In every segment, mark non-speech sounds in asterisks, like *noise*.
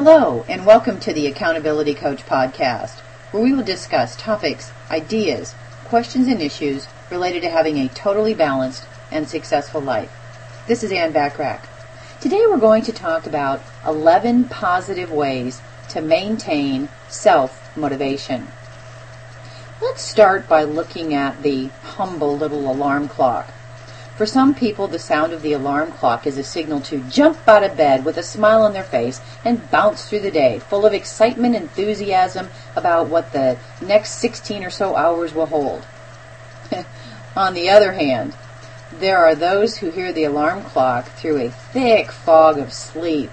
Hello, and welcome to the Accountability Coach podcast, where we will discuss topics, ideas, questions, and issues related to having a totally balanced and successful life. This is Ann Bachrach. Today we're going to talk about 11 positive ways to maintain self-motivation. Let's start by looking at the humble little alarm clock. For some people, the sound of the alarm clock is a signal to jump out of bed with a smile on their face and bounce through the day, full of excitement and enthusiasm about what the next 16 or so hours will hold. *laughs* on the other hand, there are those who hear the alarm clock through a thick fog of sleep,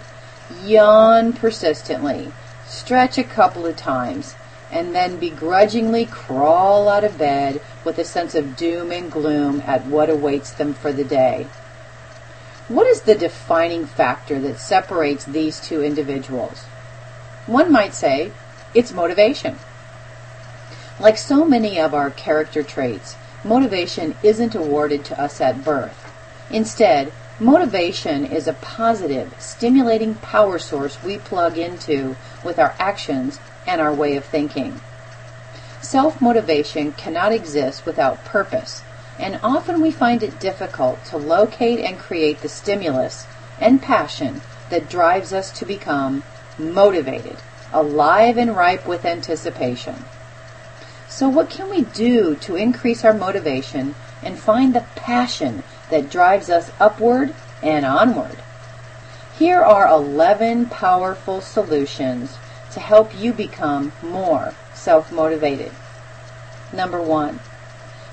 yawn persistently, stretch a couple of times, and then begrudgingly crawl out of bed with a sense of doom and gloom at what awaits them for the day. What is the defining factor that separates these two individuals? One might say it's motivation. Like so many of our character traits, motivation isn't awarded to us at birth. Instead, motivation is a positive, stimulating power source we plug into with our actions and our way of thinking. Self-motivation cannot exist without purpose, and often we find it difficult to locate and create the stimulus and passion that drives us to become motivated, alive and ripe with anticipation. So what can we do to increase our motivation and find the passion that drives us upward and onward? Here are 11 powerful solutions to help you become more self-motivated. Number one,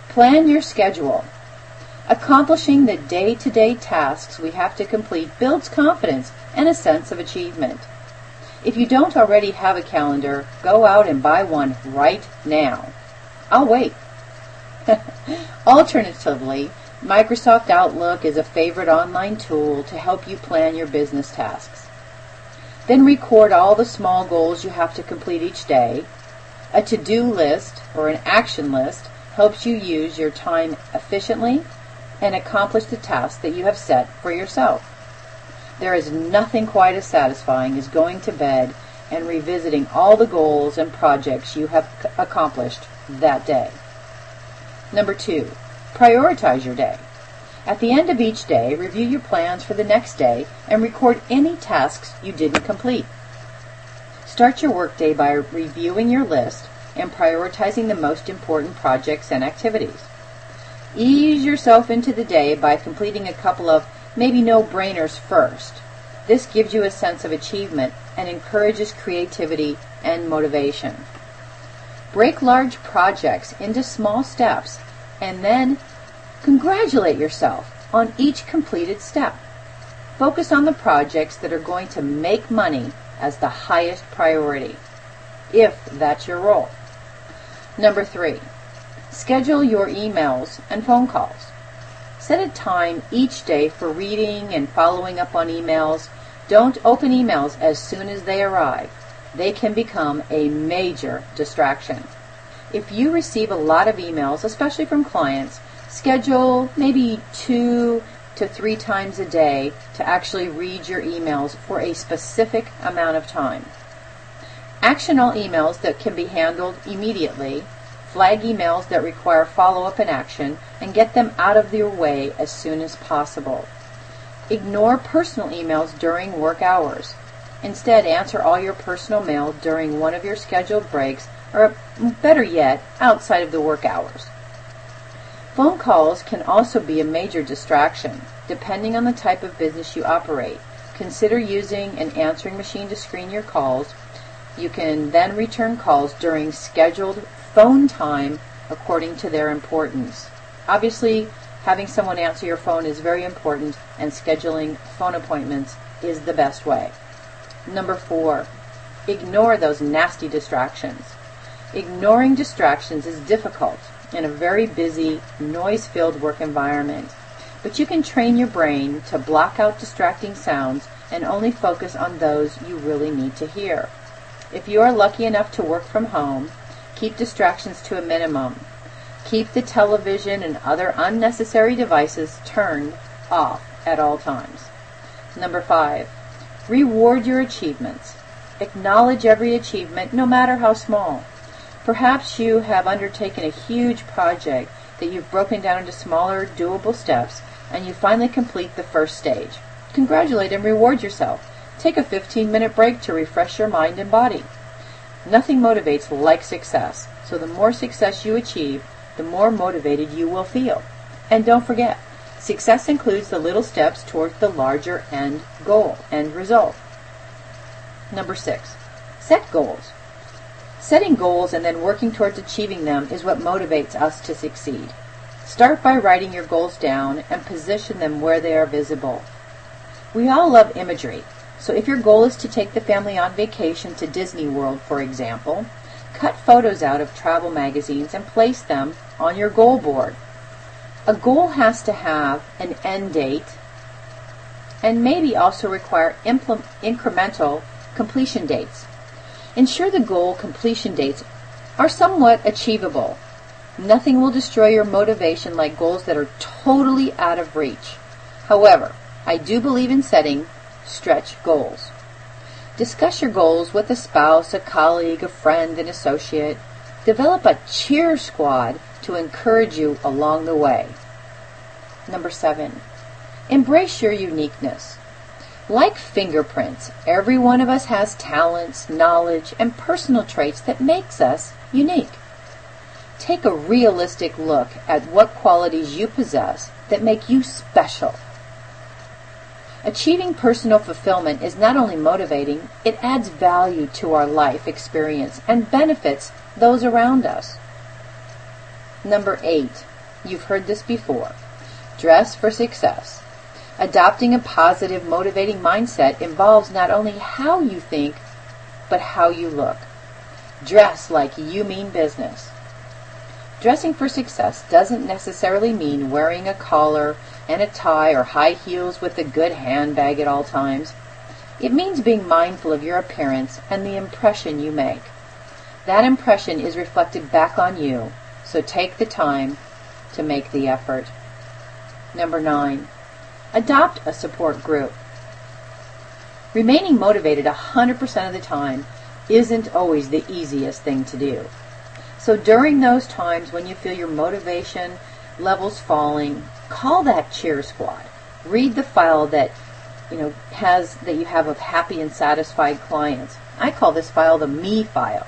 plan your schedule. Accomplishing the day-to-day tasks we have to complete builds confidence and a sense of achievement. If you don't already have a calendar, go out and buy one right now. I'll wait. *laughs* Alternatively, Microsoft Outlook is a favorite online tool to help you plan your business tasks. Then record all the small goals you have to complete each day. A to-do list or an action list helps you use your time efficiently and accomplish the tasks that you have set for yourself. There is nothing quite as satisfying as going to bed and revisiting all the goals and projects you have accomplished that day. Number two, prioritize your day. At the end of each day, review your plans for the next day and record any tasks you didn't complete. Start your workday by reviewing your list and prioritizing the most important projects and activities. Ease yourself into the day by completing a couple of maybe no-brainers first. This gives you a sense of achievement and encourages creativity and motivation. Break large projects into small steps and then Congratulate yourself on each completed step. Focus on the projects that are going to make money as the highest priority, if that's your role. Number three, schedule your emails and phone calls. Set a time each day for reading and following up on emails. Don't open emails as soon as they arrive. They can become a major distraction. If you receive a lot of emails, especially from clients, schedule maybe two to three times a day to actually read your emails for a specific amount of time. Action all emails that can be handled immediately, flag emails that require follow-up and action, and get them out of your way as soon as possible. Ignore personal emails during work hours. Instead, answer all your personal mail during one of your scheduled breaks, or better yet, outside of the work hours. Phone calls can also be a major distraction, depending on the type of business you operate. Consider using an answering machine to screen your calls. You can then return calls during scheduled phone time according to their importance. Obviously, having someone answer your phone is very important, and scheduling phone appointments is the best way. Number four, ignore those nasty distractions. Ignoring distractions is difficult in a very busy, noise-filled work environment. But you can train your brain to block out distracting sounds and only focus on those you really need to hear. If you are lucky enough to work from home, keep distractions to a minimum. Keep the television and other unnecessary devices turned off at all times. Number five, reward your achievements. Acknowledge every achievement, no matter how small. Perhaps you have undertaken a huge project that you've broken down into smaller, doable steps, and you finally complete the first stage. Congratulate and reward yourself. Take a 15 minute break to refresh your mind and body. Nothing motivates like success, so the more success you achieve, the more motivated you will feel. And don't forget, success includes the little steps towards the larger end goal, end result. Number six, set goals. Setting goals and then working towards achieving them is what motivates us to succeed. Start by writing your goals down and position them where they are visible. We all love imagery, so if your goal is to take the family on vacation to Disney World, for example, cut photos out of travel magazines and place them on your goal board. A goal has to have an end date and maybe also require incremental completion dates. Ensure the goal completion dates are somewhat achievable. Nothing will destroy your motivation like goals that are totally out of reach. However, I do believe in setting stretch goals. Discuss your goals with a spouse, a colleague, a friend, an associate. Develop a cheer squad to encourage you along the way. Number seven, embrace your uniqueness. Like fingerprints, every one of us has talents, knowledge, and personal traits that makes us unique. Take a realistic look at what qualities you possess that make you special. Achieving personal fulfillment is not only motivating, it adds value to our life experience and benefits those around us. Number eight, you've heard this before. Dress for success. Adopting a positive, motivating mindset involves not only how you think, but how you look. Dress like you mean business. Dressing for success doesn't necessarily mean wearing a collar and a tie or high heels with a good handbag at all times. It means being mindful of your appearance and the impression you make. That impression is reflected back on you, so take the time to make the effort. Number nine, Adopt a support group. Remaining motivated 100% of the time isn't always the easiest thing to do. So during those times when you feel your motivation levels falling, call that cheer squad. Read the file that you know has that you have of happy and satisfied clients. I call this file the me file.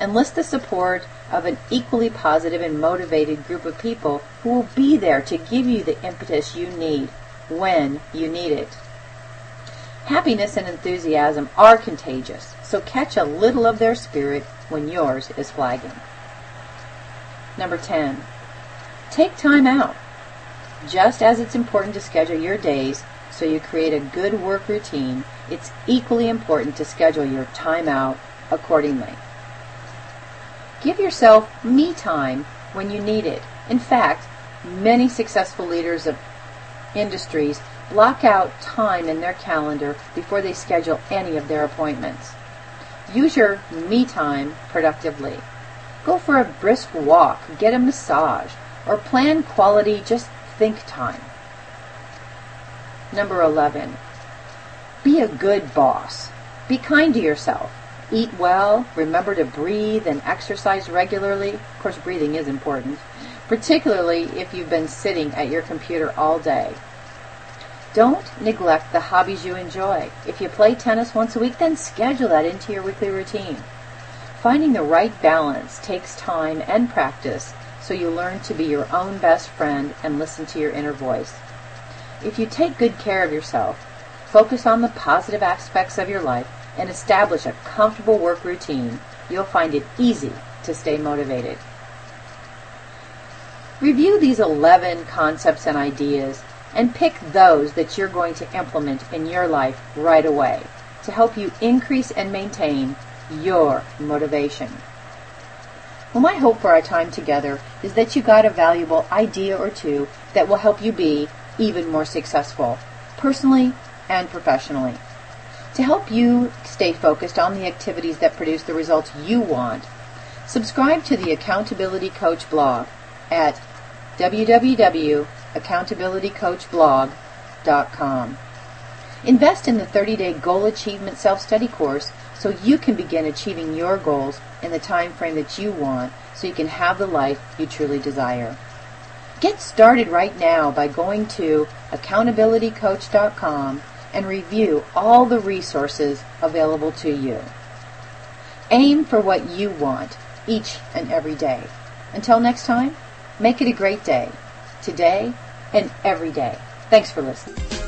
Enlist the support of an equally positive and motivated group of people who will be there to give you the impetus you need when you need it. Happiness and enthusiasm are contagious, so catch a little of their spirit when yours is flagging. Number 10. Take time out. Just as it's important to schedule your days so you create a good work routine, it's equally important to schedule your time out accordingly. Give yourself me time when you need it. In fact, many successful leaders of industries block out time in their calendar before they schedule any of their appointments. Use your me time productively. Go for a brisk walk, get a massage, or plan quality just think time. Number 11. Be a good boss. Be kind to yourself. Eat well, remember to breathe and exercise regularly. Of course, breathing is important particularly if you've been sitting at your computer all day. Don't neglect the hobbies you enjoy. If you play tennis once a week, then schedule that into your weekly routine. Finding the right balance takes time and practice so you learn to be your own best friend and listen to your inner voice. If you take good care of yourself, focus on the positive aspects of your life, and establish a comfortable work routine, you'll find it easy to stay motivated. Review these 11 concepts and ideas and pick those that you're going to implement in your life right away to help you increase and maintain your motivation. Well, my hope for our time together is that you got a valuable idea or two that will help you be even more successful, personally and professionally. To help you stay focused on the activities that produce the results you want, subscribe to the Accountability Coach blog at www.accountabilitycoachblog.com. Invest in the 30 day goal achievement self study course so you can begin achieving your goals in the time frame that you want so you can have the life you truly desire. Get started right now by going to accountabilitycoach.com and review all the resources available to you. Aim for what you want each and every day. Until next time, make it a great day, today and every day. Thanks for listening.